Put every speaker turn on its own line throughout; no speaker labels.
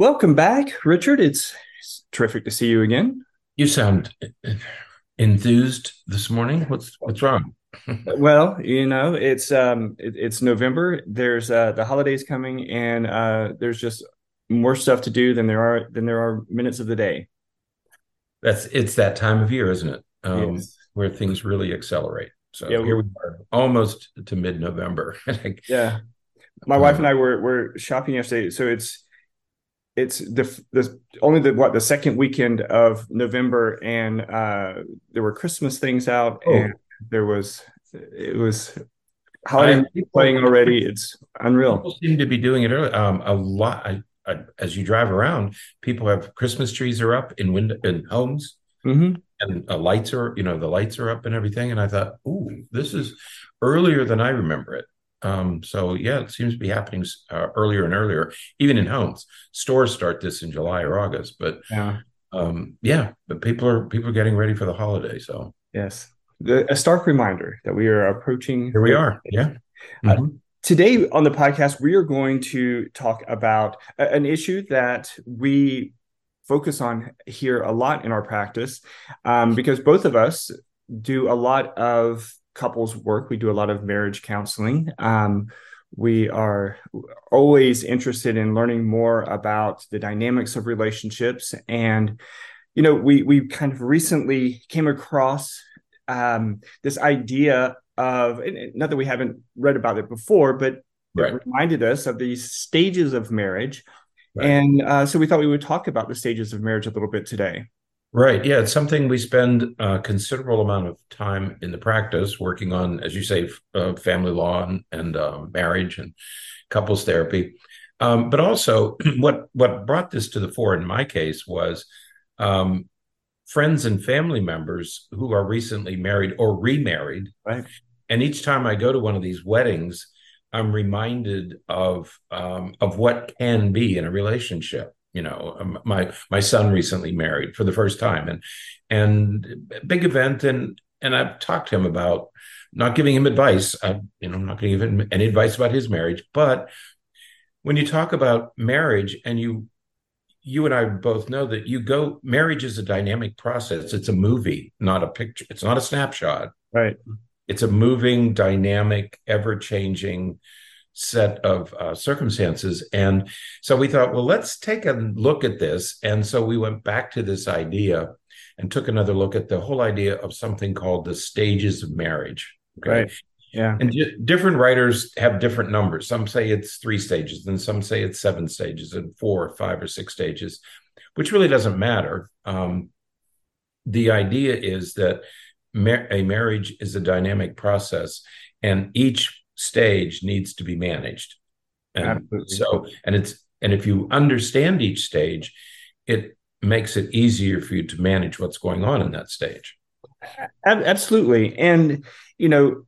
Welcome back, Richard. It's, it's terrific to see you again.
You sound enthused this morning. What's what's wrong?
well, you know, it's um, it, it's November. There's uh, the holidays coming, and uh, there's just more stuff to do than there are than there are minutes of the day.
That's it's that time of year, isn't it? Um, yes. Where things really accelerate. So yeah, here we are, almost to mid-November.
yeah, my wife and I were were shopping yesterday, so it's it's the the only the what the second weekend of November, and uh, there were Christmas things out, oh. and there was it was holiday playing already. It's unreal.
People seem to be doing it early. Um, a lot. I, I, as you drive around, people have Christmas trees are up in window in homes,
mm-hmm.
and uh, lights are you know the lights are up and everything. And I thought, ooh, this is earlier than I remember it. Um, so yeah, it seems to be happening uh, earlier and earlier, even in homes. Stores start this in July or August, but
yeah,
um, yeah, but people are people are getting ready for the holiday. So
yes, the, a stark reminder that we are approaching.
Here we are. Yeah.
Uh, mm-hmm. Uh, today on the podcast, we are going to talk about a, an issue that we focus on here a lot in our practice, um, because both of us do a lot of couples work. We do a lot of marriage counseling. Um, we are always interested in learning more about the dynamics of relationships. And, you know, we we kind of recently came across um, this idea of not that we haven't read about it before, but right. it reminded us of these stages of marriage. Right. And uh, so we thought we would talk about the stages of marriage a little bit today.
Right. Yeah, it's something we spend a considerable amount of time in the practice working on, as you say, uh, family law and, and uh, marriage and couples therapy. Um, but also, what what brought this to the fore in my case was um, friends and family members who are recently married or remarried.
Right.
And each time I go to one of these weddings, I'm reminded of um, of what can be in a relationship you know um, my my son recently married for the first time and and big event and and I've talked to him about not giving him advice I, you know I'm not going to give him any advice about his marriage but when you talk about marriage and you you and I both know that you go marriage is a dynamic process. It's a movie not a picture. It's not a snapshot.
Right.
It's a moving dynamic ever changing set of uh, circumstances. And so we thought, well, let's take a look at this. And so we went back to this idea and took another look at the whole idea of something called the stages of marriage.
Okay. Right. Yeah.
And d- different writers have different numbers. Some say it's three stages, and some say it's seven stages, and four, or five, or six stages, which really doesn't matter. Um, the idea is that mar- a marriage is a dynamic process, and each stage needs to be managed. And Absolutely. so, and it's, and if you understand each stage, it makes it easier for you to manage what's going on in that stage.
Absolutely. And, you know,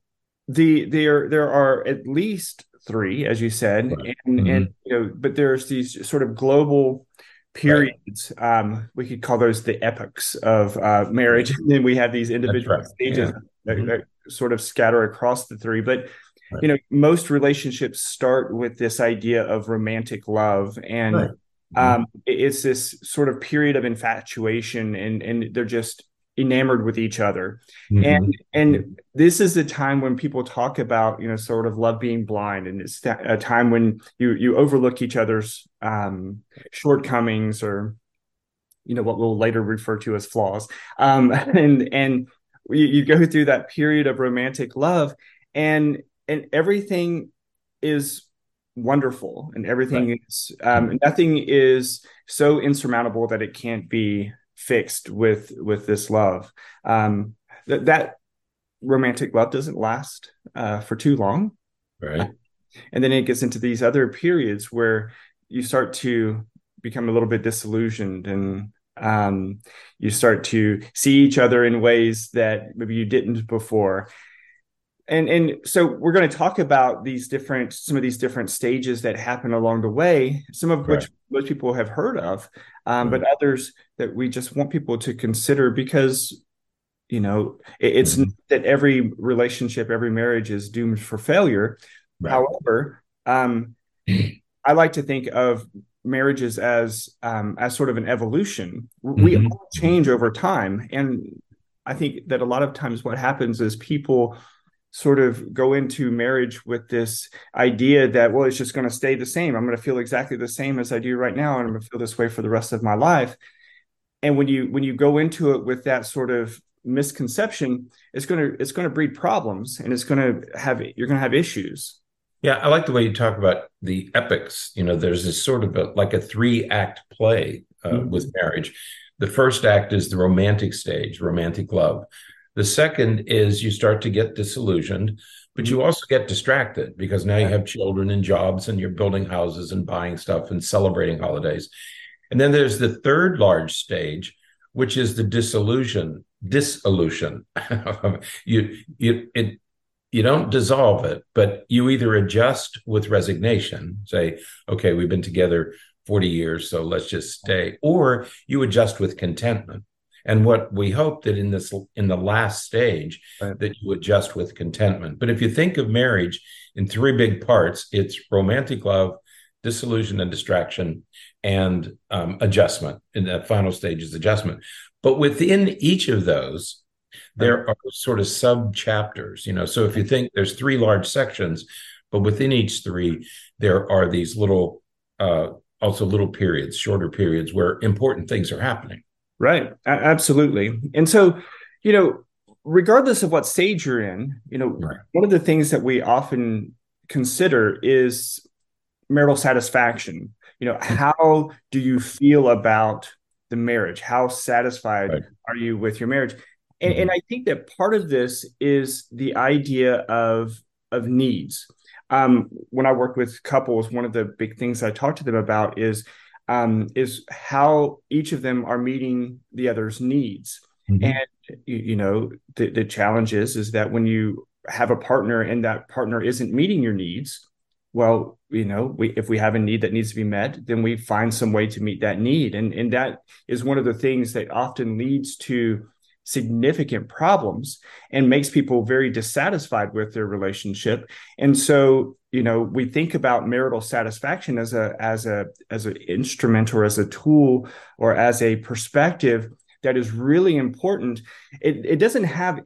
the, there, there are at least three, as you said, right. and, mm-hmm. and, you know, but there's these sort of global periods. Right. Um, we could call those the epochs of uh, marriage. And then we have these individual right. stages yeah. that, mm-hmm. that, sort of scatter across the three. But you know most relationships start with this idea of romantic love and right. um, it's this sort of period of infatuation and and they're just enamored with each other mm-hmm. and and this is the time when people talk about you know sort of love being blind and it's a time when you you overlook each other's um, shortcomings or you know what we'll later refer to as flaws um, and and you, you go through that period of romantic love and and everything is wonderful and everything right. is um, nothing is so insurmountable that it can't be fixed with with this love. Um that that romantic love doesn't last uh, for too long.
Right.
And then it gets into these other periods where you start to become a little bit disillusioned and um, you start to see each other in ways that maybe you didn't before and and so we're going to talk about these different some of these different stages that happen along the way some of right. which most people have heard of um, right. but others that we just want people to consider because you know it, it's mm-hmm. that every relationship every marriage is doomed for failure right. however um, i like to think of marriages as um, as sort of an evolution. Mm-hmm. We all change over time, and I think that a lot of times what happens is people sort of go into marriage with this idea that well it's just going to stay the same. I'm going to feel exactly the same as i do right now and i'm going to feel this way for the rest of my life. And when you when you go into it with that sort of misconception it's going to it's going to breed problems and it's going to have you're going to have issues.
Yeah i like the way you talk about the epics. You know there's this sort of a, like a three act play uh, mm-hmm. with marriage. The first act is the romantic stage romantic love the second is you start to get disillusioned, but you mm-hmm. also get distracted because now you have children and jobs and you're building houses and buying stuff and celebrating holidays. And then there's the third large stage, which is the disillusion, dissolution. you you it you don't dissolve it, but you either adjust with resignation, say, okay, we've been together 40 years, so let's just stay, or you adjust with contentment. And what we hope that in this in the last stage right. that you adjust with contentment. But if you think of marriage in three big parts, it's romantic love, disillusion and distraction, and um, adjustment. In that final stage is adjustment. But within each of those, there are sort of sub chapters. You know, so if you think there's three large sections, but within each three, there are these little, uh, also little periods, shorter periods where important things are happening.
Right. A- absolutely. And so, you know, regardless of what stage you're in, you know, right. one of the things that we often consider is marital satisfaction. You know, mm-hmm. how do you feel about the marriage? How satisfied right. are you with your marriage? And, mm-hmm. and I think that part of this is the idea of of needs. Um, when I work with couples, one of the big things I talk to them about is um, is how each of them are meeting the other's needs. Mm-hmm. And you, know, the, the challenge is is that when you have a partner and that partner isn't meeting your needs, well, you know, we, if we have a need that needs to be met, then we find some way to meet that need, and and that is one of the things that often leads to significant problems and makes people very dissatisfied with their relationship and so you know we think about marital satisfaction as a as a as an instrument or as a tool or as a perspective that is really important it, it doesn't have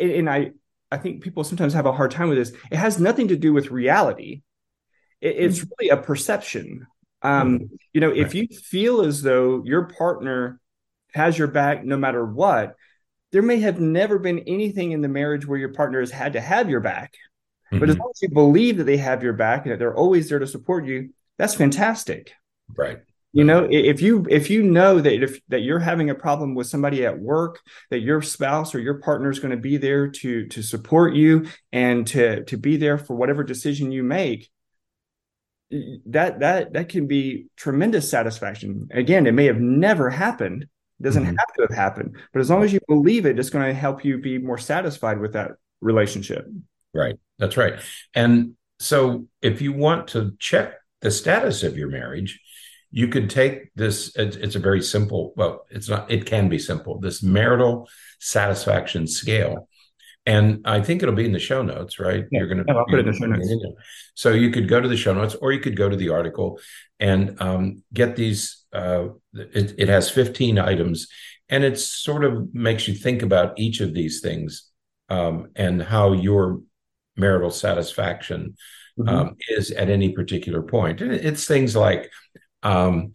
and i i think people sometimes have a hard time with this it has nothing to do with reality it, it's mm-hmm. really a perception um mm-hmm. you know if you feel as though your partner has your back no matter what, there may have never been anything in the marriage where your partner has had to have your back. Mm-hmm. But as mm-hmm. long as you believe that they have your back and that they're always there to support you, that's fantastic.
Right.
You know, if you if you know that if that you're having a problem with somebody at work, that your spouse or your partner is going to be there to to support you and to to be there for whatever decision you make, that that that can be tremendous satisfaction. Again, it may have never happened, it doesn't mm-hmm. have to have happened, but as long as you believe it, it's going to help you be more satisfied with that relationship.
Right. That's right. And so if you want to check the status of your marriage, you could take this it's, a very simple well it's not it can be simple this marital satisfaction scale and i think it'll be in the show notes right
yeah, you're yeah, I'll put it in the show notes.
so you could go to the show notes or you could go to the article and um, get these uh, it, it, has 15 items and it sort of makes you think about each of these things um, and how your marital satisfaction mm-hmm. um, is at any particular point and it's things like um,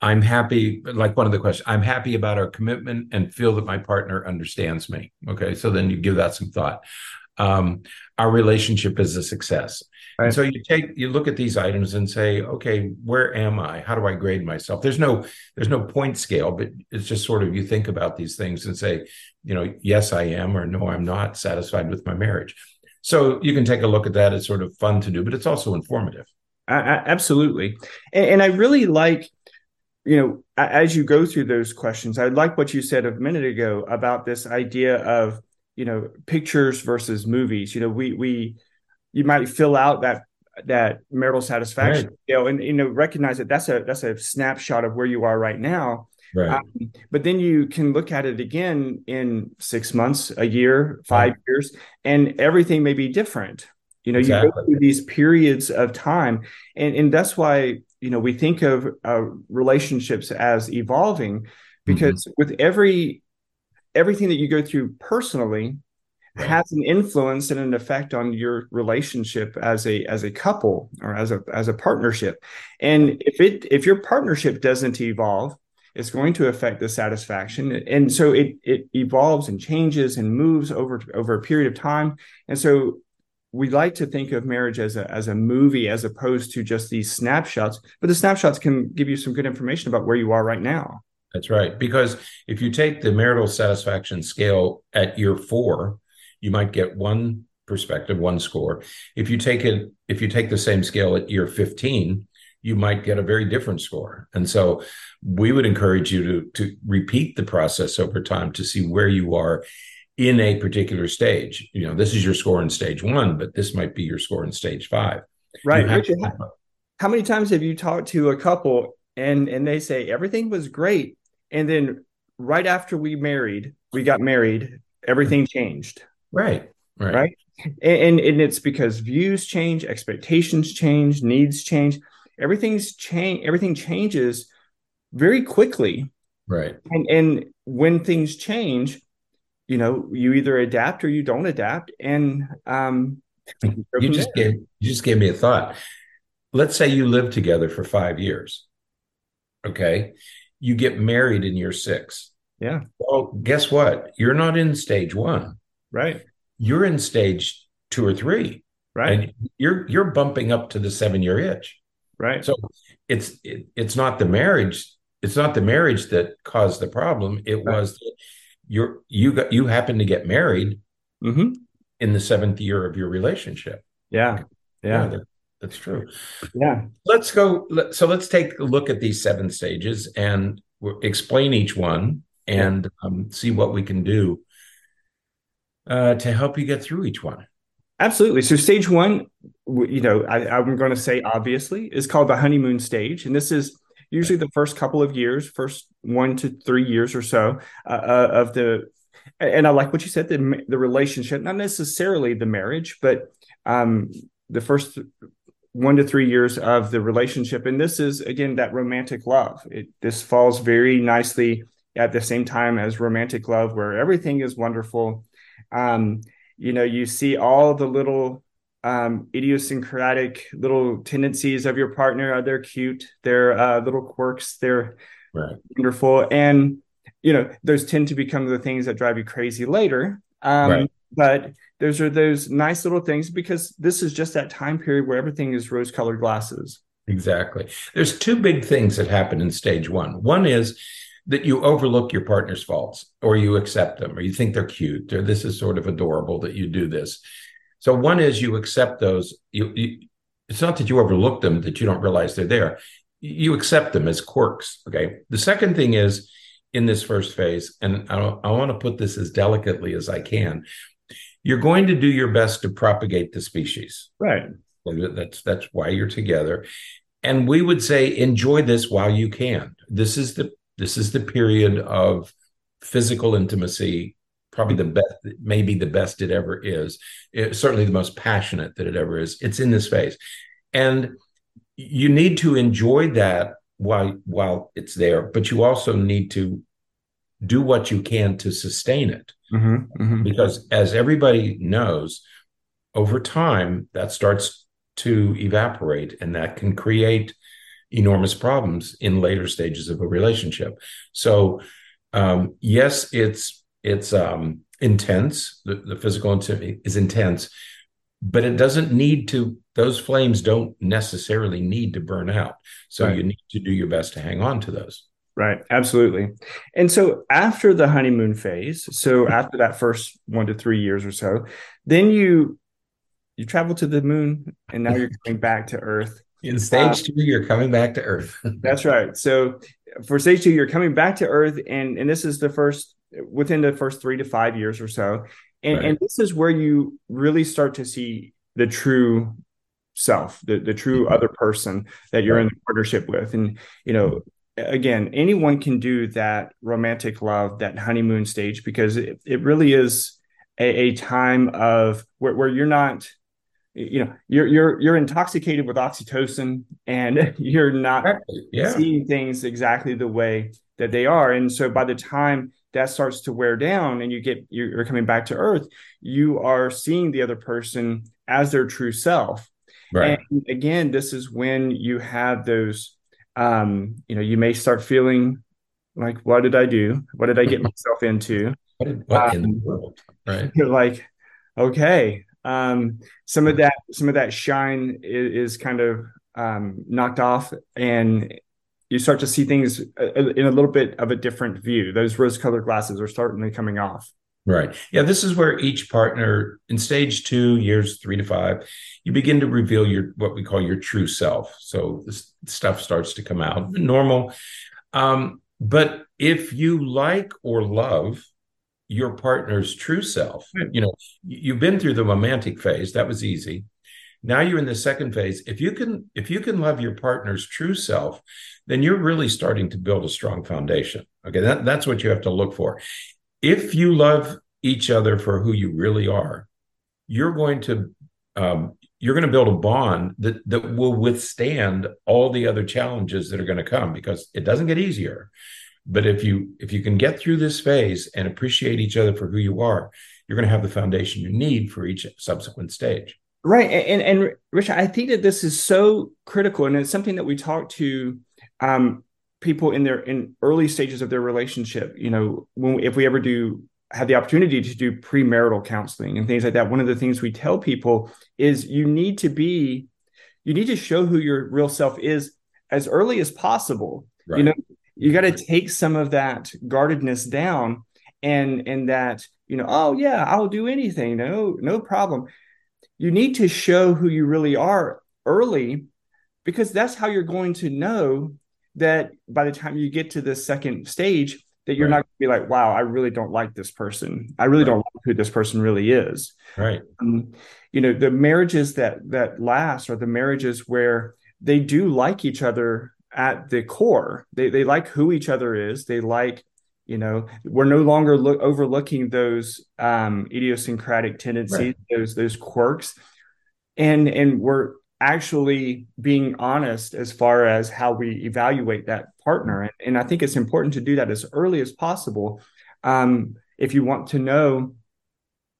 i'm happy like one of the questions i'm happy about our commitment and feel that my partner understands me okay so then you give that some thought um, our relationship is a success Right. And so you take you look at these items and say, okay, where am I? How do I grade myself? There's no there's no point scale, but it's just sort of you think about these things and say, you know, yes, I am, or no, I'm not satisfied with my marriage. So you can take a look at that. It's sort of fun to do, but it's also informative.
absolutely, and, and I really like you know, as you go through those questions, I like what you said a minute ago about this idea of, you know, pictures versus movies. You know, we we you might fill out that that marital satisfaction right. you know and you know recognize that that's a that's a snapshot of where you are right now
right um,
but then you can look at it again in six months a year five right. years and everything may be different you know exactly. you go through these periods of time and and that's why you know we think of uh, relationships as evolving because mm-hmm. with every everything that you go through personally right. has an influence and an effect on your relationship as a as a couple or as a as a partnership and if it if your partnership doesn't evolve it's going to affect the satisfaction. And so it it evolves and changes and moves over over a period of time. And so we like to think of marriage as a as a movie as opposed to just these snapshots but the snapshots can give you some good information about where you are right now.
That's right. Because if you take the marital satisfaction scale at year 4 you might get one perspective one score. If you take it if you take the same scale at year 15 you might get a very different score. And so we would encourage you to to repeat the process over time to see where you are in a particular stage. You know, this is your score in stage one, but this might be your score in stage five.
Right. Richard, how, how many times have you talked to a couple and and they say everything was great, and then right after we married, we got married, everything changed.
Right.
Right. Right. And, and it's because views change, expectations change, needs change. Everything's change. Everything changes very quickly.
Right.
And and when things change, you know you either adapt or you don't adapt. And um
you just there. gave you just gave me a thought. Let's say you live together for five years okay? You get married in year six.
Yeah.
Well guess what? You're not in stage one.
Right.
You're in stage two or three.
Right.
And you're you're bumping up to the seven year itch.
Right.
So it's it, it's not the marriage it's not the marriage that caused the problem it right. was you're you got you happen to get married
mm-hmm.
in the seventh year of your relationship.
Yeah, yeah,
yeah that, that's true.
Yeah,
let's go. So let's take a look at these seven stages and explain each one and um, see what we can do uh, to help you get through each one.
Absolutely. So stage one, you know, I, I'm going to say obviously is called the honeymoon stage, and this is usually the first couple of years, first one to three years or so uh, uh, of the. And I like what you said the the relationship, not necessarily the marriage, but um, the first one to three years of the relationship, and this is again that romantic love. It this falls very nicely at the same time as romantic love, where everything is wonderful. Um, you know, you see all the little um, idiosyncratic little tendencies of your partner. are—they're cute. They're uh, little quirks. They're
right.
wonderful. And, you know, those tend to become the things that drive you crazy later. Um, right. But those are those nice little things because this is just that time period where everything is rose colored glasses.
Exactly. There's two big things that happen in stage one. One is that you overlook your partner's faults or you accept them or you think they're cute or this is sort of adorable that you do this. So one is you accept those. You, you, it's not that you overlook them that you don't realize they're there. You accept them as quirks. Okay. The second thing is in this first phase, and I, I want to put this as delicately as I can. You're going to do your best to propagate the species.
Right.
That's that's why you're together. And we would say enjoy this while you can. This is the this is the period of physical intimacy probably the best, maybe the best it ever is. It, certainly the most passionate that it ever is. It's in this phase, and you need to enjoy that while while it's there, but you also need to do what you can to sustain it,
mm-hmm, mm-hmm.
because as everybody knows, over time that starts to evaporate, and that can create enormous problems in later stages of a relationship. So, um, yes, it's it's um, intense. The, the physical intimacy is intense, but it doesn't need to. Those flames don't necessarily need to burn out. So right. you need to do your best to hang on to those.
Right, absolutely. And so after the honeymoon phase, so after that first one to three years or so, then you you travel to the moon, and now you're coming back to Earth.
In stage uh, two, you're coming back to Earth.
that's right. So for stage two, you're coming back to Earth, and and this is the first within the first three to five years or so. And, right. and this is where you really start to see the true self, the, the true mm-hmm. other person that you're in the partnership with. And, you know, again, anyone can do that romantic love, that honeymoon stage, because it, it really is a, a time of where, where you're not you know you're you're you're intoxicated with oxytocin and you're not yeah. seeing things exactly the way that they are and so by the time that starts to wear down and you get you're coming back to earth you are seeing the other person as their true self. Right. And again this is when you have those um you know you may start feeling like what did i do? What did i get myself into?
What, did, what um, in the um, world? Right.
you're like okay um some of that some of that shine is, is kind of um knocked off and you start to see things uh, in a little bit of a different view. Those rose colored glasses are certainly coming off.
Right. Yeah. This is where each partner in stage two, years three to five, you begin to reveal your what we call your true self. So this stuff starts to come out normal. Um, but if you like or love your partner's true self, you know, you've been through the romantic phase, that was easy. Now you're in the second phase. If you can, if you can love your partner's true self, then you're really starting to build a strong foundation. Okay, that, that's what you have to look for. If you love each other for who you really are, you're going to um, you're going to build a bond that that will withstand all the other challenges that are going to come because it doesn't get easier. But if you if you can get through this phase and appreciate each other for who you are, you're going to have the foundation you need for each subsequent stage.
Right, and and Rich, I think that this is so critical, and it's something that we talk to um, people in their in early stages of their relationship. You know, when if we ever do have the opportunity to do premarital counseling and things like that, one of the things we tell people is you need to be, you need to show who your real self is as early as possible. Right. You know, you got to take some of that guardedness down and and that you know oh yeah i'll do anything no no problem you need to show who you really are early because that's how you're going to know that by the time you get to the second stage that you're right. not going to be like wow i really don't like this person. I really right. don't like who this person really is.
Right. Um,
you know the marriages that that last are the marriages where they do like each other at the core. They they like who each other is. They like you know we're no longer look, overlooking those um idiosyncratic tendencies right. those those quirks and and we're actually being honest as far as how we evaluate that partner. And, and I think it's important to do that as early as possible um, if you want to know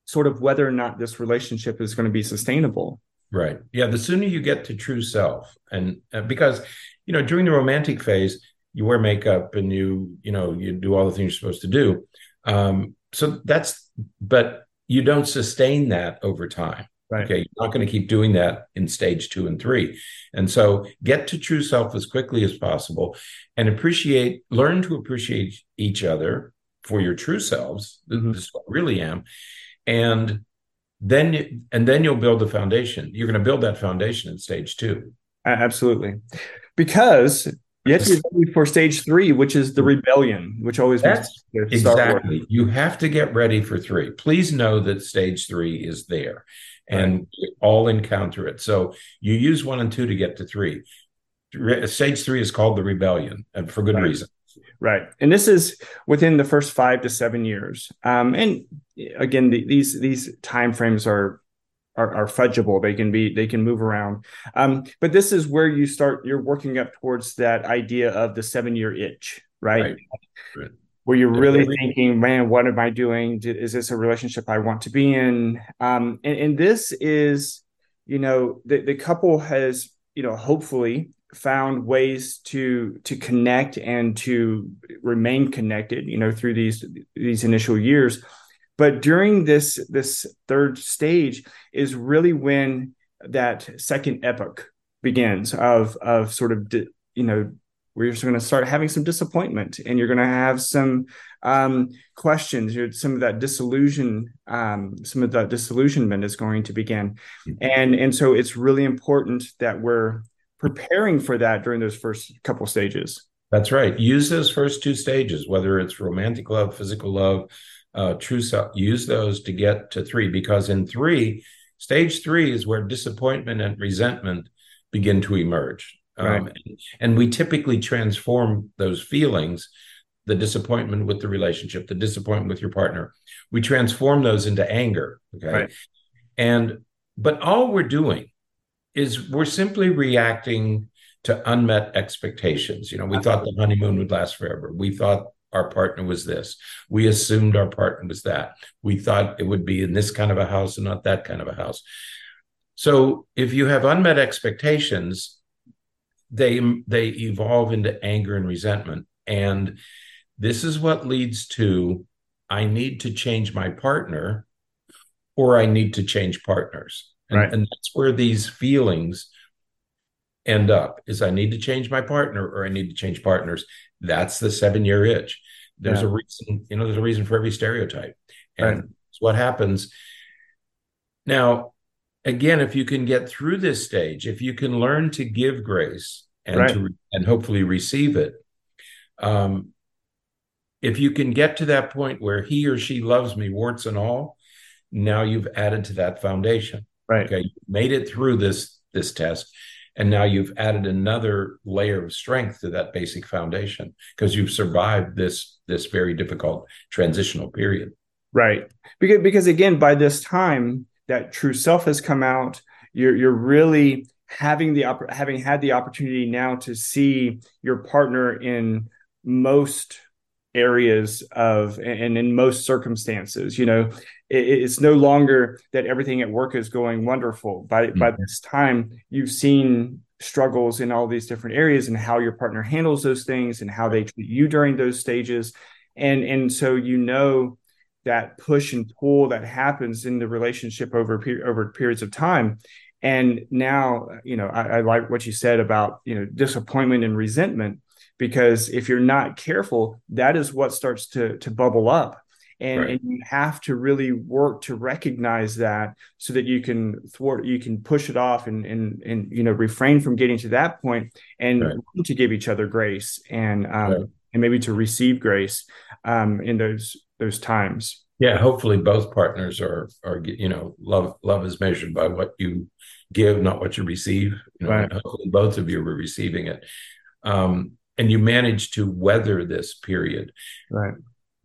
sort of whether or not this relationship is going to be sustainable.
Right. Yeah. The sooner you get to true self, and uh, because, you know, during the romantic phase, you wear makeup and you, you know, you do all the things you're supposed to do. Um, so that's, but you don't sustain that over time. Right. Okay, you're not going to keep doing that in stage two and three. And so get to true self as quickly as possible and appreciate, learn to appreciate each other for your true selves. Mm-hmm. This is what I really am. And then and then you'll build the foundation. You're going to build that foundation in stage two.
Absolutely. Because you have to be ready for stage three, which is the rebellion, which always
That's exactly. You have to get ready for three. Please know that stage three is there and right. all encounter it. So you use one and two to get to three. Stage three is called the rebellion, and for good
right.
reason.
Right, and this is within the first five to seven years. Um, and again, the, these these time frames are, are are fudgeable. They can be they can move around. Um, but this is where you start. You're working up towards that idea of the seven year itch, right? right where you're really thinking, man, what am I doing? Is this a relationship I want to be in? Um, and, and this is, you know, the, the couple has, you know, hopefully found ways to to connect and to remain connected, you know, through these these initial years. But during this this third stage is really when that second epoch begins of of sort of you know where you're going to start having some disappointment and you're going to have some um, questions. Some of that disillusion um, some of that disillusionment is going to begin. Mm-hmm. and and so it's really important that we're preparing for that during those first couple stages.
That's right. Use those first two stages whether it's romantic love physical love uh, true self use those to get to three because in three stage three is where disappointment and resentment begin to emerge Right. Um, and we typically transform those feelings, the disappointment with the relationship, the disappointment with your partner, we transform those into anger. Okay. Right. And but all we're doing is we're simply reacting to unmet expectations. You know, we thought the honeymoon would last forever. We thought our partner was this. We assumed our partner was that. We thought it would be in this kind of a house and not that kind of a house. So if you have unmet expectations, they they evolve into anger and resentment. And this is what leads to I need to change my partner or I need to change partners. And,
right.
and that's where these feelings end up is I need to change my partner or I need to change partners. That's the seven year itch. There's yeah. a reason, you know, there's a reason for every stereotype. And right. what happens. Now, again, if you can get through this stage, if you can learn to give grace and right. to and hopefully receive it, um, if you can get to that point where he or she loves me, warts and all, now you've added to that foundation.
Right.
Okay. You've made it through this this test and now you've added another layer of strength to that basic foundation because you've survived this this very difficult transitional period.
Right. Because because again by this time that true self has come out you're you're really having the having had the opportunity now to see your partner in most areas of and in most circumstances you know it, it's no longer that everything at work is going wonderful. By mm-hmm. by this time you've seen struggles in all these different areas and how your partner handles those things and how they treat you during those stages. And and so you know that push and pull that happens in the relationship over over periods of time. And now you know I, I like what you said about you know disappointment and resentment because if you're not careful that is what starts to to bubble up and, right. and you have to really work to recognize that so that you can thwart you can push it off and and and you know refrain from getting to that point and right. to give each other grace and um right. and maybe to receive grace um in those those times
yeah hopefully both partners are are you know love love is measured by what you give not what you receive you know hopefully both of you are receiving it um and you manage to weather this period.
Right.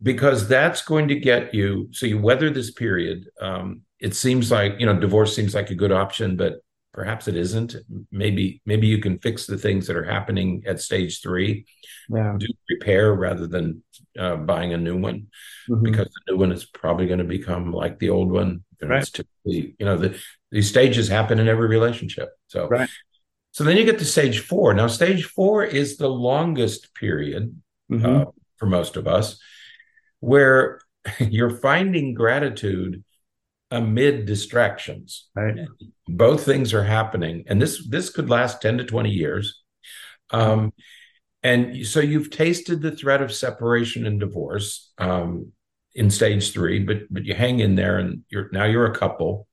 Because that's going to get you. So you weather this period. Um, it seems like you know divorce seems like a good option, but perhaps it isn't. Maybe maybe you can fix the things that are happening at stage three. Yeah. Do repair rather than uh, buying a new one, mm-hmm. because the new one is probably going to become like the old one. right. It's typically you know the these stages happen in every relationship. So
right.
So then you get to stage four. Now, stage four is the longest period mm-hmm. uh, for most of us, where you're finding gratitude amid distractions.
Right.
Both things are happening, and this this could last ten to twenty years. Um, and so you've tasted the threat of separation and divorce um, in stage three, but but you hang in there, and you're now you're a couple,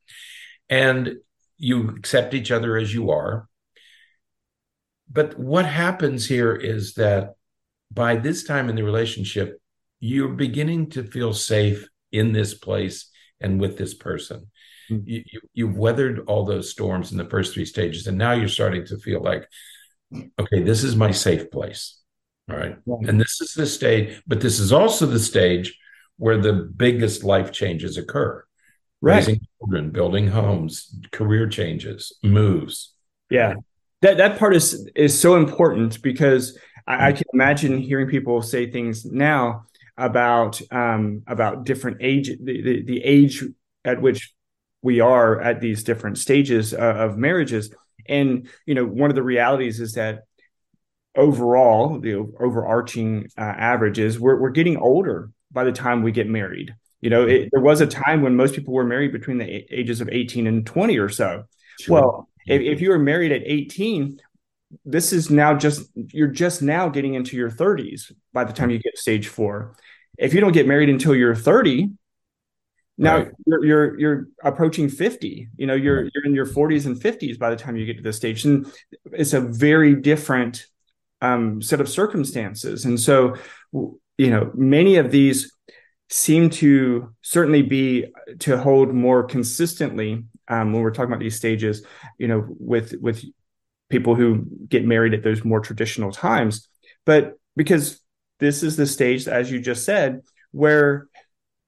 and you accept each other as you are but what happens here is that by this time in the relationship, you're beginning to feel safe in this place and with this person. Mm-hmm. You, you, you've weathered all those storms in the first three stages, and now you're starting to feel like, okay, this is my safe place. All right. And this is the stage, but this is also the stage where the biggest life changes occur. Right. Raising children, building homes, career changes, moves.
Yeah that that part is is so important because I, I can imagine hearing people say things now about um, about different age the, the, the age at which we are at these different stages uh, of marriages. And you know one of the realities is that overall the overarching uh, average is we're, we're getting older by the time we get married. You know it, there was a time when most people were married between the ages of 18 and 20 or so. Sure. well if, if you were married at 18, this is now just you're just now getting into your 30s by the time you get to stage four. If you don't get married until you're 30, now right. you're, you're you're approaching 50. You know, you're you're in your 40s and 50s by the time you get to this stage. And it's a very different um, set of circumstances. And so, you know, many of these seem to certainly be to hold more consistently um, when we're talking about these stages, you know, with with people who get married at those more traditional times, but because this is the stage, as you just said, where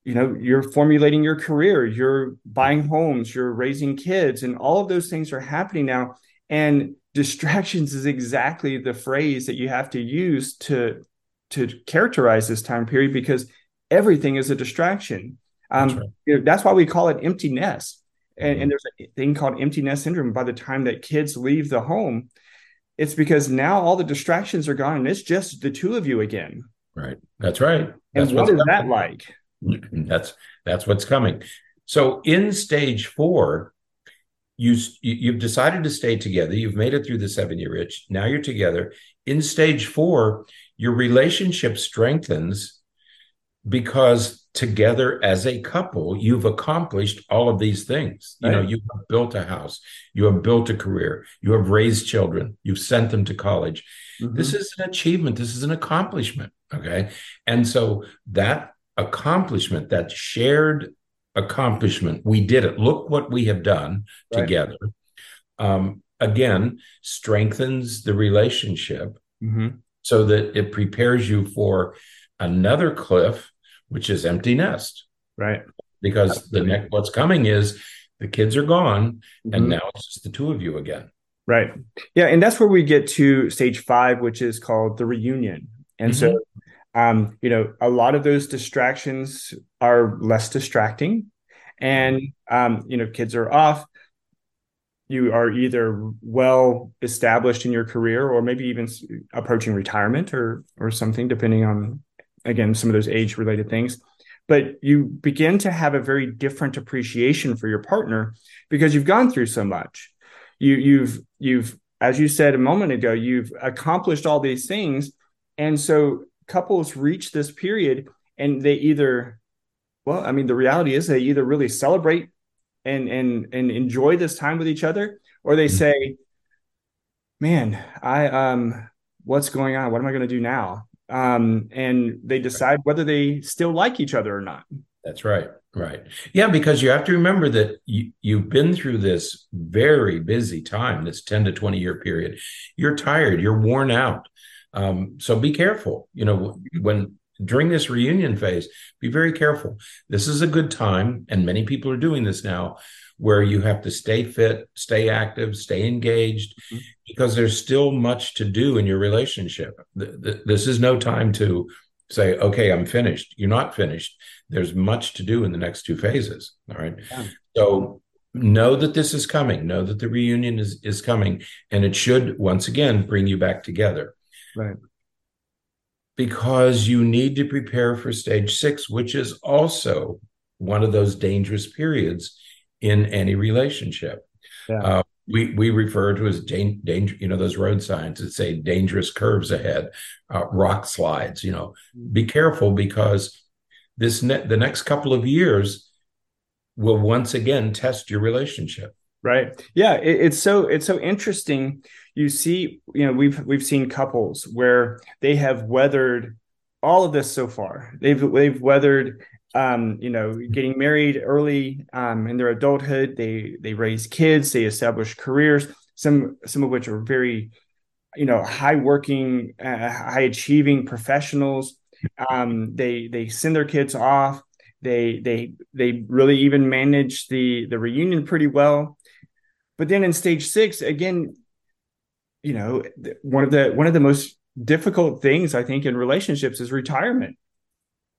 you know you're formulating your career you're buying homes you're raising kids and all of those things are happening now. And distractions is exactly the phrase that you have to use to to characterize this time period because everything is a distraction. Um, that's, right. you know, that's why we call it empty nest and, mm-hmm. and there's a thing called empty nest syndrome. By the time that kids leave the home it's because now all the distractions are gone and it's just the two of you again.
Right. That's right. That's
and what is that like?
That's that's what's coming. So in stage four you you've decided to stay together. You've made it through the seven year itch. Now you're together. In stage four your relationship strengthens because together as a couple you've accomplished all of these things you right. know you have built a house you have built a career you have raised children you've sent them to college mm-hmm. this is an achievement this is an accomplishment okay and so that accomplishment that shared accomplishment. We did it. Look what we have done right. together. Um, again, strengthens the relationship mm-hmm. so that it prepares you for another cliff, which is empty nest.
Right.
Because Absolutely. the next what's coming is the kids are gone, mm-hmm. and now it's just the two of you again.
Right. Yeah, and that's where we get to stage five, which is called the reunion. And mm-hmm. so um, you know, a lot of those distractions are less distracting, and um, you know, kids are off. You are either well established in your career, or maybe even approaching retirement, or or something, depending on again some of those age related things. But you begin to have a very different appreciation for your partner because you've gone through so much. You you've you've as you said a moment ago, you've accomplished all these things, and so couples reach this period and they either well i mean the reality is they either really celebrate and and and enjoy this time with each other or they mm-hmm. say man i um what's going on what am i going to do now um and they decide whether they still like each other or not.
That's right right. Yeah because you have to remember that you, you've been through this very busy time this 10 to 20 year period. You're tired you're worn out. Um, so be careful. You know, when during this reunion phase, be very careful. This is a good time, and many people are doing this now, where you have to stay fit, stay active, stay engaged, mm-hmm. because there's still much to do in your relationship. This is no time to say, okay, I'm finished. You're not finished. There's much to do in the next two phases. All right. Yeah. So know that this is coming. Know that the reunion is, is coming, and it should once again bring you back together.
Right.
Because you need to prepare for stage six, which is also one of those dangerous periods in any relationship. Yeah. Uh, we we refer to as danger, danger, you know, those road signs that say dangerous curves ahead, uh, rock slides. You know, mm-hmm. be careful because this ne- the next couple of years will once again test your relationship.
Right. Yeah. It, it's so it's so interesting you see, you know, we've we've seen couples where they have weathered all of this so far. They've they've weathered um, you know, getting married early um, in their adulthood. They they raise kids. They establish careers. Some some of which are very, you know, high working, uh, high achieving professionals. Um, they they send their kids off. They they they really even manage the the reunion pretty well. But then in stage six, again, you know one of the one of the most difficult things i think in relationships is retirement.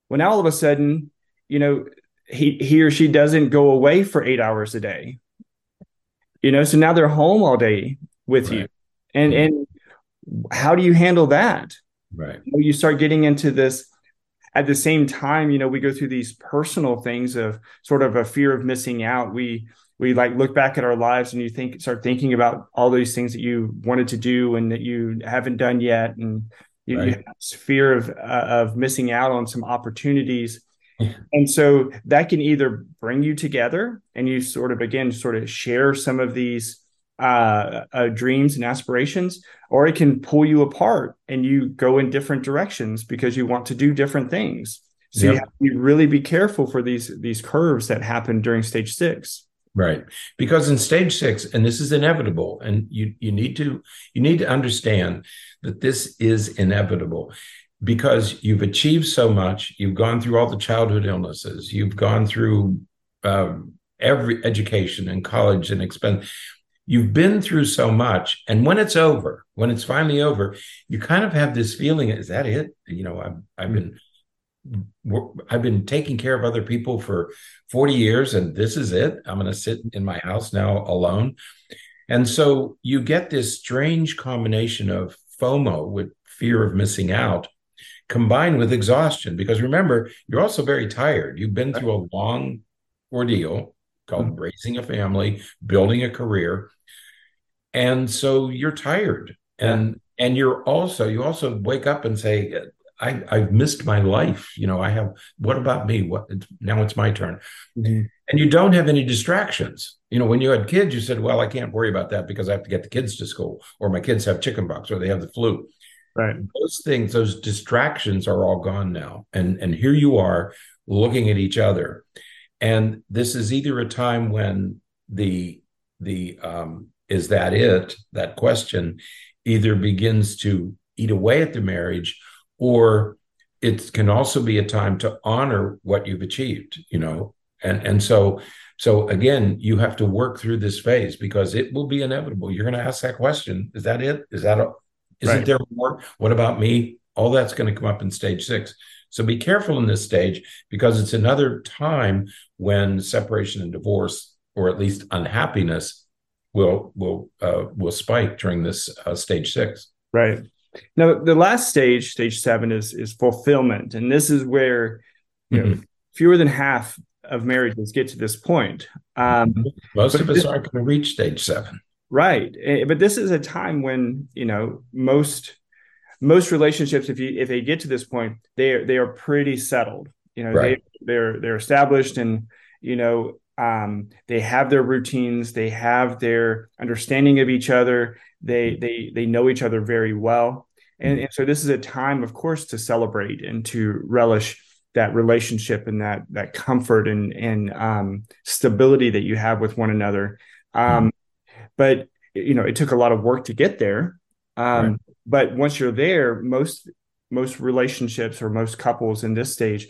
When all of a sudden you know he he or she doesn't go away for eight hours a day you know so now they're home all day with right. you and and how do you handle that?
Right.
You start getting into this at the same time you know we go through these personal things of sort of a fear of missing out. We we like look back at our lives and you think start thinking about all those things that you wanted to do and that you haven't done yet. And you, right. you have this fear of uh, of missing out on some opportunities. And so that can either bring you together and you sort of again sort of share some of these uh, uh, dreams and aspirations or it can pull you apart and you go in different directions because you want to do different things so yep. you have to really be careful for these these curves that happen during stage six
Right. Because in stage six, and this is inevitable, and you you need to you need to understand that this is inevitable. because you've achieved so much, you've gone through all the childhood illnesses, you've gone through um, every education and college and expense. You've been through so much, and when it's over, when it's finally over, you kind of have this feeling: is that it? You know, I've I've been I've been taking care of other people for 40 years and this is it. I'm going to sit in my house now alone. And so you get this strange combination of FOMO with fear of missing out combined with exhaustion because remember you're also very tired. You've been through a long ordeal called mm-hmm. raising a family, building a career. And so you're tired. And and you're also you also wake up and say I, I've missed my life. You know, I have, what about me? What now it's my turn. Mm-hmm. And you don't have any distractions. You know, when you had kids, you said, well, I can't worry about that because I have to get the kids to school or my kids have chickenpox or they have the flu.
Right.
Those things, those distractions are all gone now. And, and here you are looking at each other. And this is either a time when the, the, um, is that it, that question either begins to eat away at the marriage or it can also be a time to honor what you've achieved you know? And and so so again you have to work through this phase because it will be inevitable. You're going to ask that question is that it? Is that a, isn't right. there more? What about me? All that's going to come up in stage six so be careful in this stage because it's another time when separation and divorce or at least unhappiness will will uh, will spike during this uh, stage six
right now, the last stage, stage seven, is is fulfillment, and this is where you mm-hmm. know fewer than half of marriages get to this point. Um,
Most of us this, aren't going to reach stage seven,
right? Eh, but this is a time when you know most most relationships, if you if they get to this point, they are they are pretty settled. You know, right. they they're they're established, and you know um, they have their routines, they have their understanding of each other, they they they know each other very well, and, and so this is a time, of course, to celebrate and to relish that relationship and that that comfort and and um, stability that you have with one another. Um, but you know, it took a lot of work to get there. Um, right. But once you're there, most most relationships or most couples in this stage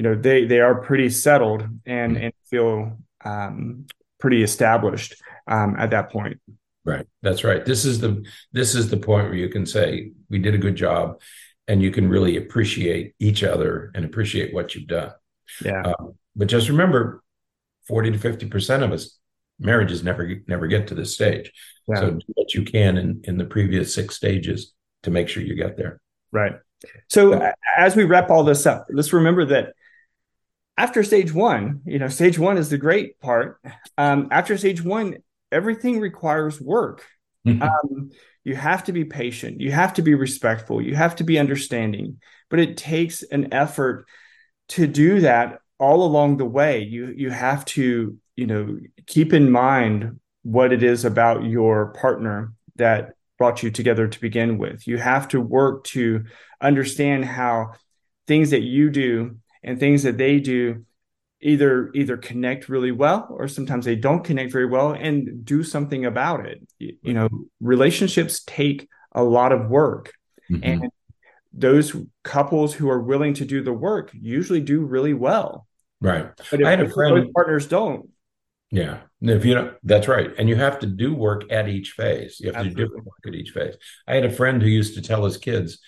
you know they they are pretty settled and mm-hmm. and feel um, pretty established um, at that point.
Right. That's right. This is the this is the point where you can say we did a good job, and you can really appreciate each other and appreciate what you've done.
Yeah. Uh,
but just remember, forty to fifty percent of us marriages never never get to this stage. Yeah. So do what you can in in the previous six stages to make sure you get there.
Right. So as we wrap all this up, let's remember that after stage one, you know, stage one is the great part. Um, after stage one, everything requires work. Mm-hmm. Um, you have to be patient. You have to be respectful. You have to be understanding. But it takes an effort to do that all along the way. You you have to you know keep in mind what it is about your partner that brought you together to begin with. You have to work to understand how things that you do and things that they do either either connect really well or sometimes they don't connect very well and do something about it you, you know relationships take a lot of work mm-hmm. and those couples who are willing to do the work usually do really well
right
but if i had a friend partners don't
yeah if you know that's right and you have to do work at each phase you have Absolutely. to do different work at each phase i had a friend who used to tell his kids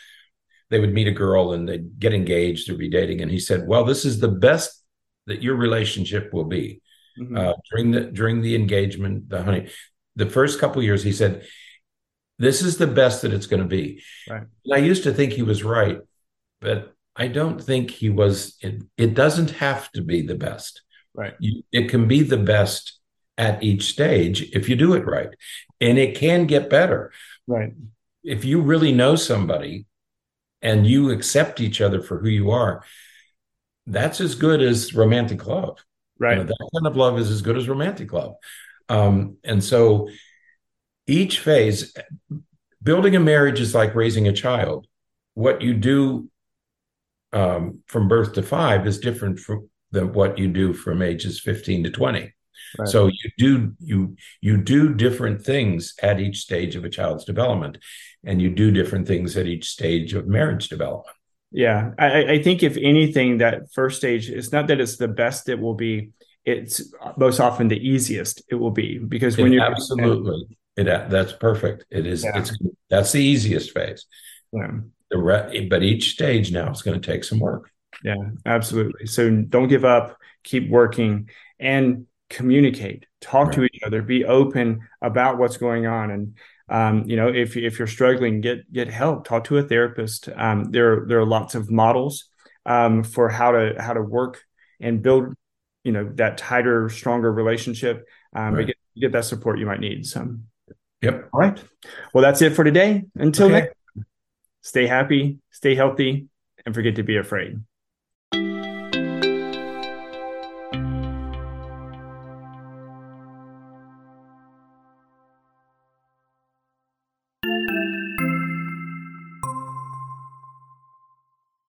they would meet a girl and they'd get engaged or be dating. And he said, Well, this is the best that your relationship will be. Mm-hmm. Uh, during the during the engagement, the honey, the first couple years, he said, This is the best that it's going to be. Right. And I used to think he was right, but I don't think he was it, it doesn't have to be the best.
Right.
It can be the best at each stage if you do it right. And it can get better.
Right.
If you really know somebody and you accept each other for who you are, that's as good as romantic love.
Right.
You know, that kind of love is as good as romantic love. Um, and so each phase, building a marriage is like raising a child. What you do um, from birth to five is different from than what you do from ages 15 to 20. Right. So you do you you do different things at each stage of a child's development, and you do different things at each stage of marriage development.
Yeah, I, I think if anything, that first stage, it's not that it's the best it will be. It's most often the easiest it will be because when
It
you're
absolutely it that's perfect. It is
Yeah.
it's that's the easiest phase.
yeah,
The re- but each stage now is going to take some work.
Yeah, absolutely. So don't give up, keep working, and communicate. Talk to each other. Be open about what's going on, and um, you know if if you're struggling, get get help. Talk to a therapist. Um, there there are lots of models um, for how to how to work and build you know that tighter, stronger relationship. Um,
Right.
get get that support you might need. So.
Yep.
All right. Well, that's it for today. Until
Okay.
next, stay happy, stay healthy, and forget to be afraid.